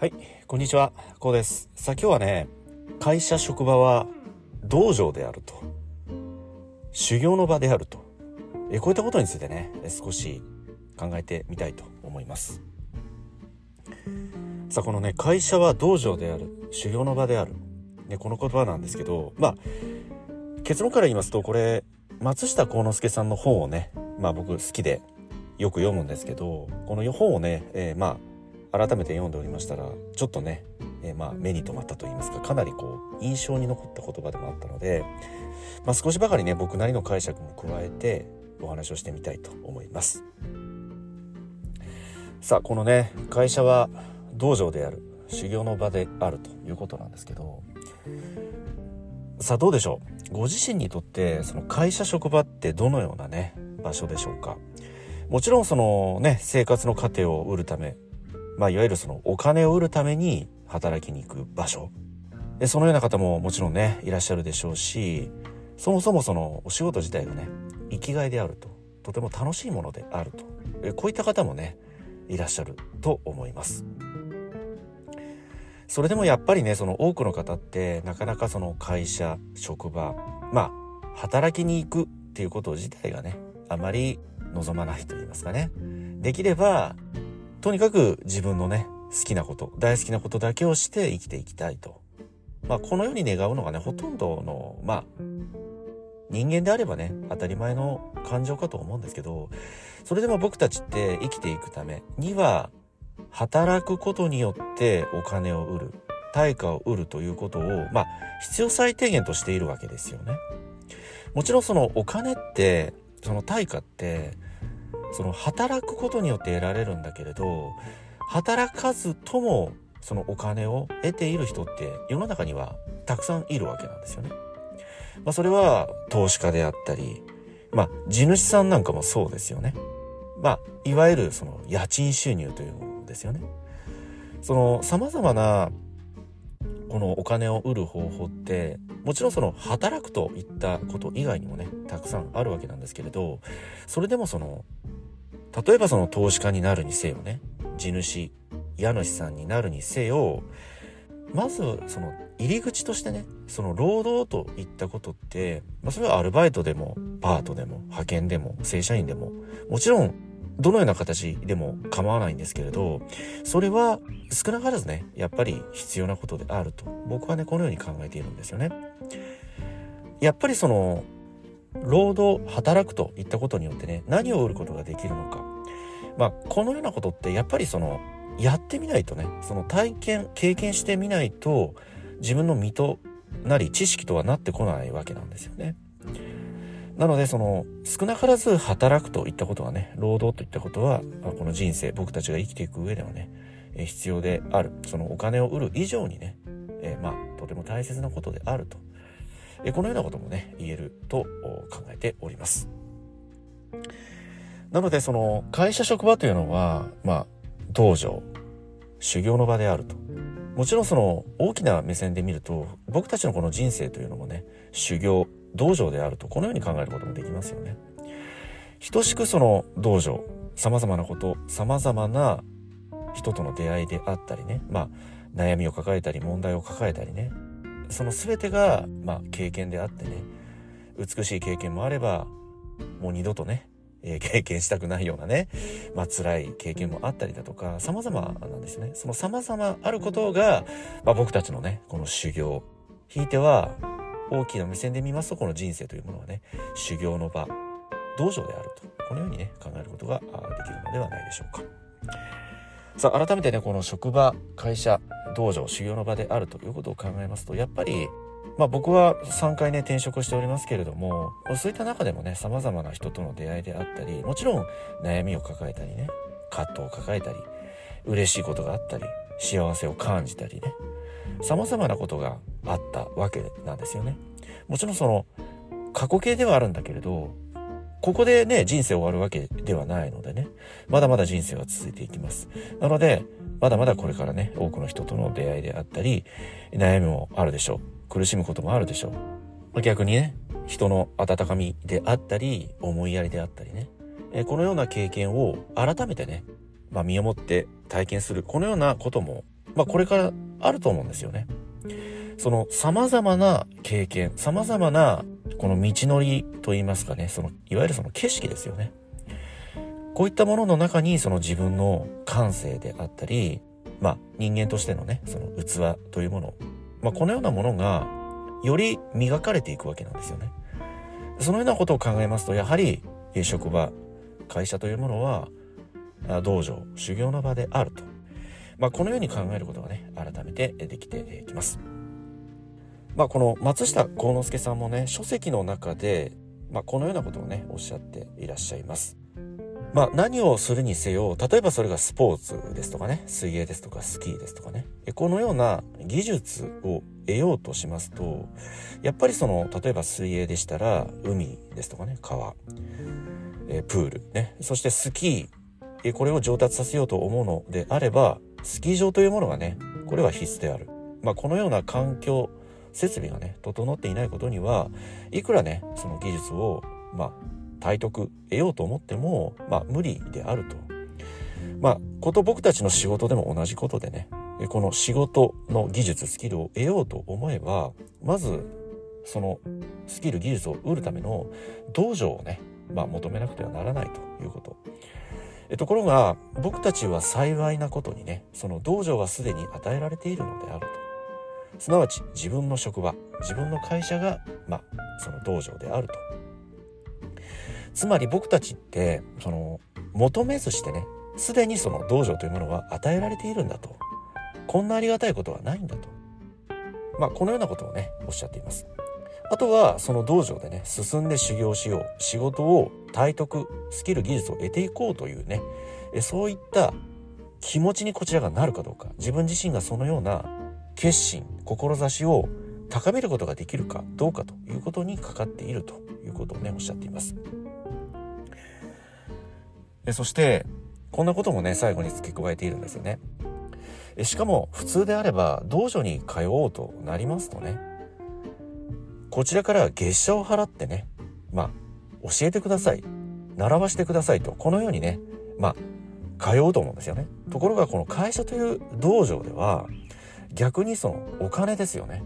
はい、こんにちは、こうです。さあ今日はね、会社職場は道場であると、修行の場であると、えこういったことについてね、少し考えてみたいと思います。さあこのね、会社は道場である、修行の場である、ね、この言葉なんですけど、まあ、結論から言いますと、これ、松下幸之助さんの本をね、まあ僕好きでよく読むんですけど、この本をね、えーまあ、改めて読んでおりましたらちょっとね、えーまあ、目に留まったと言いますかかなりこう印象に残った言葉でもあったので、まあ、少しばかりね僕なりの解釈も加えてお話をしてみたいと思います。さあこのね会社は道場である修行の場であるということなんですけどさあどうでしょう？ご自身にとってその会社職場ってどのようなね場所でしょうか？もちろんそのね生活の糧を売るためまあ、いわゆるそのお金を売るために働きに行く場所。でそのような方ももちろんねいらっしゃるでしょうしそもそもそのお仕事自体がね生きがいであると。とても楽しいものであると。えこういった方もねいらっしゃると思います。それでもやっぱりねその多くの方ってなかなかその会社職場まあ働きに行くっていうこと自体がねあまり望まないと言いますかね。できればとにかく自分のね、好きなこと、大好きなことだけをして生きていきたいと。まあ、このように願うのがね、ほとんどの、まあ、人間であればね、当たり前の感情かと思うんですけど、それでも僕たちって生きていくためには、働くことによってお金を売る、対価を売るということを、まあ、必要最低限としているわけですよね。もちろんそのお金って、その対価って、その働くことによって得られるんだけれど働かずともそのお金を得ている人って世の中にはたくさんいるわけなんですよね。まあ、それは投資家であったり、まあ、地主さんなんかもそうですよね。まあ、いわゆるその家賃収入というものですよね。その様々なこのお金を売る方法ってもちろんその働くといったこと以外にもねたくさんあるわけなんですけれどそれでもその例えばその投資家になるにせよね地主家主さんになるにせよまずその入り口としてねその労働といったことって、まあ、それはアルバイトでもパートでも派遣でも正社員でももちろんどのような形でも構わないんですけれどそれは少なからずねやっぱり必要なことであると僕はねこのように考えているんですよね。やっぱりその労働働くといったことによってね何を売ることができるのか。まあこのようなことってやっぱりそのやってみないとねその体験経験してみないと自分の身となり知識とはなってこないわけなんですよね。なのでその少なからず働くといったことはね労働といったことはこの人生僕たちが生きていく上ではね必要である。そのお金を売る以上にね、え、まあとても大切なことであると。えこのようなこともね言えると考えております。なのでその会社職場というのはまあ道場修行の場であると。もちろんその大きな目線で見ると僕たちのこの人生というのもね修行道場であるとこのように考えることもできますよね。等しくその道場様々なこと様々な人との出会いであったりねまあ悩みを抱えたり問題を抱えたりねその全てが、まあ、経験であってね美しい経験もあればもう二度とね、えー、経験したくないようなね、まあ辛い経験もあったりだとか様々なんですね。その様々あることが、まあ、僕たちのねこの修行。ひいては大きな目線で見ますとこの人生というものはね修行の場道場であると。このようにね考えることができるのではないでしょうか。さあ改めてねこの職場会社道場修行の場であるということを考えますとやっぱりまあ僕は3回ね転職しておりますけれどもそういった中でもね様々な人との出会いであったりもちろん悩みを抱えたりね葛藤を抱えたり嬉しいことがあったり幸せを感じたりね様々なことがあったわけなんですよね。もちろんその過去形ではあるんだけれどここでね、人生終わるわけではないのでね、まだまだ人生は続いていきます。なので、まだまだこれからね、多くの人との出会いであったり、悩みもあるでしょう。苦しむこともあるでしょう。逆にね、人の温かみであったり、思いやりであったりね、このような経験を改めてね、まあ、身をもって体験する、このようなことも、まあこれからあると思うんですよね。その様々な経験、様々なこの道のりと言いますかね、その、いわゆるその景色ですよね。こういったものの中にその自分の感性であったり、まあ人間としてのね、その器というもの、まあこのようなものがより磨かれていくわけなんですよね。そのようなことを考えますと、やはり職場、会社というものは道場、修行の場であると。まあこのように考えることがね、改めてできていきます。まあこの松下幸之助さんもね、書籍の中で、まあこのようなことをね、おっしゃっていらっしゃいます。まあ何をするにせよ、例えばそれがスポーツですとかね、水泳ですとかスキーですとかね、このような技術を得ようとしますと、やっぱりその、例えば水泳でしたら、海ですとかね、川、えプールね、そしてスキー、これを上達させようと思うのであれば、スキー場というものがね、これは必須である。まあこのような環境、設備がね、整っていないことには、いくらね、その技術を、まあ、体得得ようと思っても、まあ、無理であると。まあ、こと僕たちの仕事でも同じことでね、この仕事の技術、スキルを得ようと思えば、まず、そのスキル、技術を得るための道場をね、まあ、求めなくてはならないということ。ところが、僕たちは幸いなことにね、その道場はすでに与えられているのであると。すなわち、自分の職場、自分の会社が、まあ、その道場であると。つまり僕たちってその求めずしてねすでにその道場というものは与えられているんだと。こんなありがたいことはないんだと。まあこのようなことをねおっしゃっています。あとはその道場でね進んで修行しよう仕事を体得スキル技術を得ていこうというねそういった気持ちにこちらがなるかどうか自分自身がそのような決心志を高めることができるかどうかということにかかっているということをねおっしゃっています。そして、こんなこともね、最後に付け加えているんですよね。しかも、普通であれば、道場に通おうとなりますとね、こちらから月謝を払ってね、まあ、教えてください。習わしてくださいと、このようにね、まあ、通うと思うんですよね。ところが、この会社という道場では、逆にそのお金ですよね。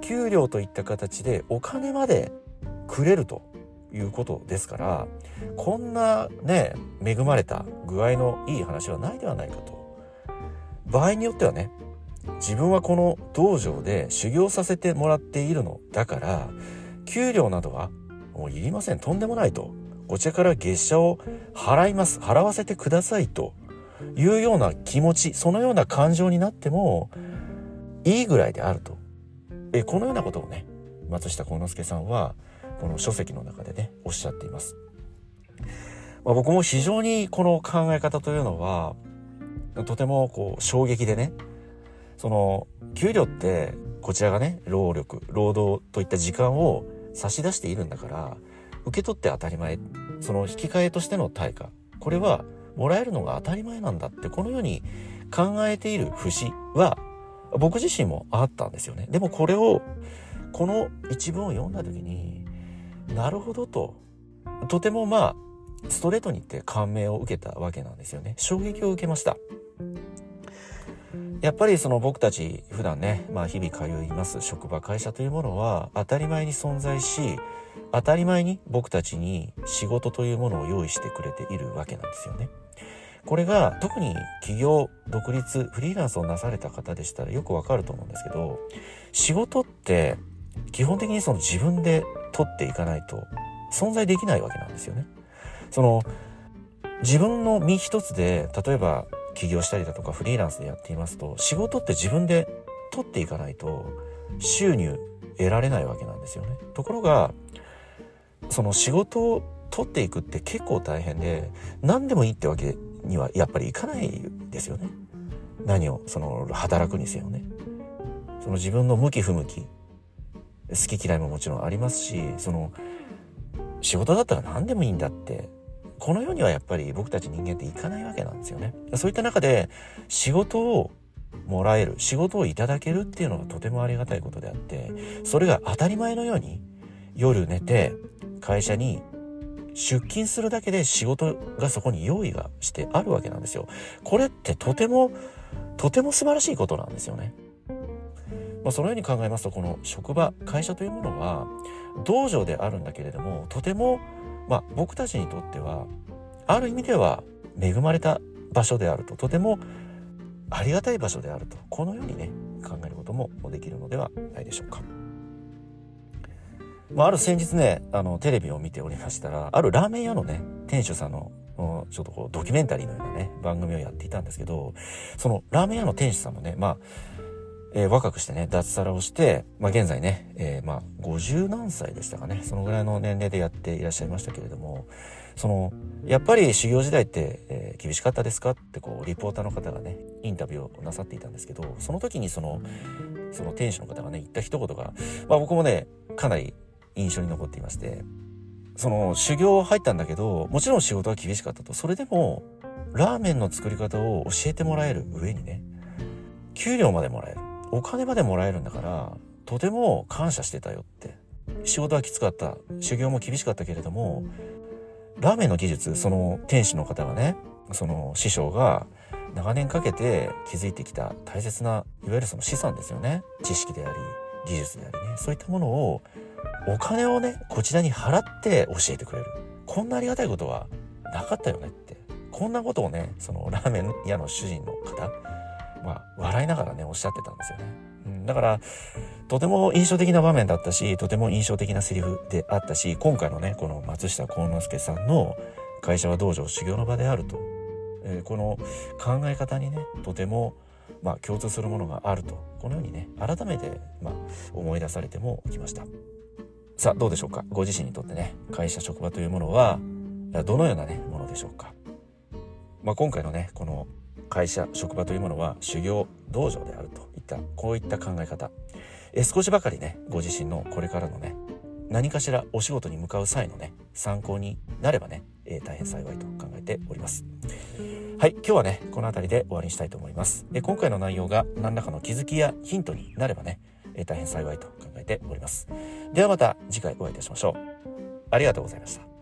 給料といった形でお金までくれるということですからこんなね恵まれた具合のいい話はないではないかと。場合によってはね自分はこの道場で修行させてもらっているのだから給料などはもういりません。とんでもないと。こちらから月謝を払います。払わせてくださいというような気持ちそのような感情になってもいいぐらいであるとえこのようなことをね松下幸之助さんはこの書籍の中でね、おっしゃっています。まあ、僕も非常にこの考え方というのは、とてもこう衝撃でね、その、給料ってこちらがね、労力、労働といった時間を差し出しているんだから、受け取って当たり前、その引き換えとしての対価、これはもらえるのが当たり前なんだって、このように考えている節は、僕自身もあったんですよね。でもこれを、この一文を読んだ時に、なるほどと。とてもまあ、ストレートに言って感銘を受けたわけなんですよね。衝撃を受けました。やっぱりその僕たち普段ね、まあ日々通います職場会社というものは当たり前に存在し、当たり前に僕たちに仕事というものを用意してくれているわけなんですよね。これが特に企業、独立、フリーランスをなされた方でしたらよくわかると思うんですけど、仕事って基本的にその自分で取っていかないと存在できないわけなんですよね。その自分の身一つで例えば起業したりだとかフリーランスでやっていますと仕事って自分で取っていかないと収入得られないわけなんですよね。ところがその仕事を取っていくって結構大変で何でもいいってわけにはやっぱりいかないですよね。何をその働くにせよね。その自分の向き不向き好き嫌いももちろんありますしその仕事だったら何でもいいんだってこの世にはやっぱり僕たち人間っていかないわけなんですよね。そういった中で仕事をもらえる仕事をいただけるっていうのはとてもありがたいことであってそれが当たり前のように夜寝て会社に出勤するだけで仕事がそこに用意がしてあるわけなんですよ。これってとてもとても素晴らしいことなんですよね。まあ、そのように考えますとこの職場会社というものは道場であるんだけれどもとても、まあ、僕たちにとってはある意味では恵まれた場所であるととてもありがたい場所であるとこのようにね考えることもできるのではないでしょうか。まあ、ある先日ねあのテレビを見ておりましたらあるラーメン屋のね店主さんのちょっとこうドキュメンタリーのようなね番組をやっていたんですけどそのラーメン屋の店主さんもねまあえー、若くしてね、脱サラをして、まあ、現在ね、えー、まあ、50何歳でしたかね、そのぐらいの年齢でやっていらっしゃいましたけれども、その、やっぱり修行時代って、えー、厳しかったですかってこう、リポーターの方がね、インタビューをなさっていたんですけど、その時にその、その店主の方がね、言った一言が、まあ僕もね、かなり印象に残っていまして、その、修行入ったんだけど、もちろん仕事は厳しかったと。それでも、ラーメンの作り方を教えてもらえる上にね、給料までもらえる。お金までもらえるんだからとても感謝してたよって仕事はきつかった修行も厳しかったけれどもラーメンの技術その店主の方がねその師匠が長年かけて築いてきた大切ないわゆるその資産ですよね知識であり技術でありねそういったものをお金をねこちらに払って教えてくれるこんなありがたいことはなかったよねってこんなことをねそのラーメン屋の主人の方まあ、笑いながらね、おっしゃってたんですよね。うん、だから、とても印象的な場面だったし、とても印象的なセリフであったし、今回のね、この松下幸之助さんの会社は道場修行の場であると、えー、この考え方にね、とても、まあ、共通するものがあると、このようにね、改めて、まあ、思い出されてもきました。さあ、どうでしょうか？ご自身にとってね、会社、職場というものは、どのようなね、ものでしょうか？まあ、今回のね、この会社職場というものは修行道場であるといったこういった考え方。え少しばかりねご自身のこれからのね何かしらお仕事に向かう際のね参考になればね、えー、大変幸いと考えております。はい今日はねこの辺りで終わりにしたいと思います。え今回の内容が何らかの気づきやヒントになればね、えー、大変幸いと考えております。ではまた次回お会いいたしましょう。ありがとうございました。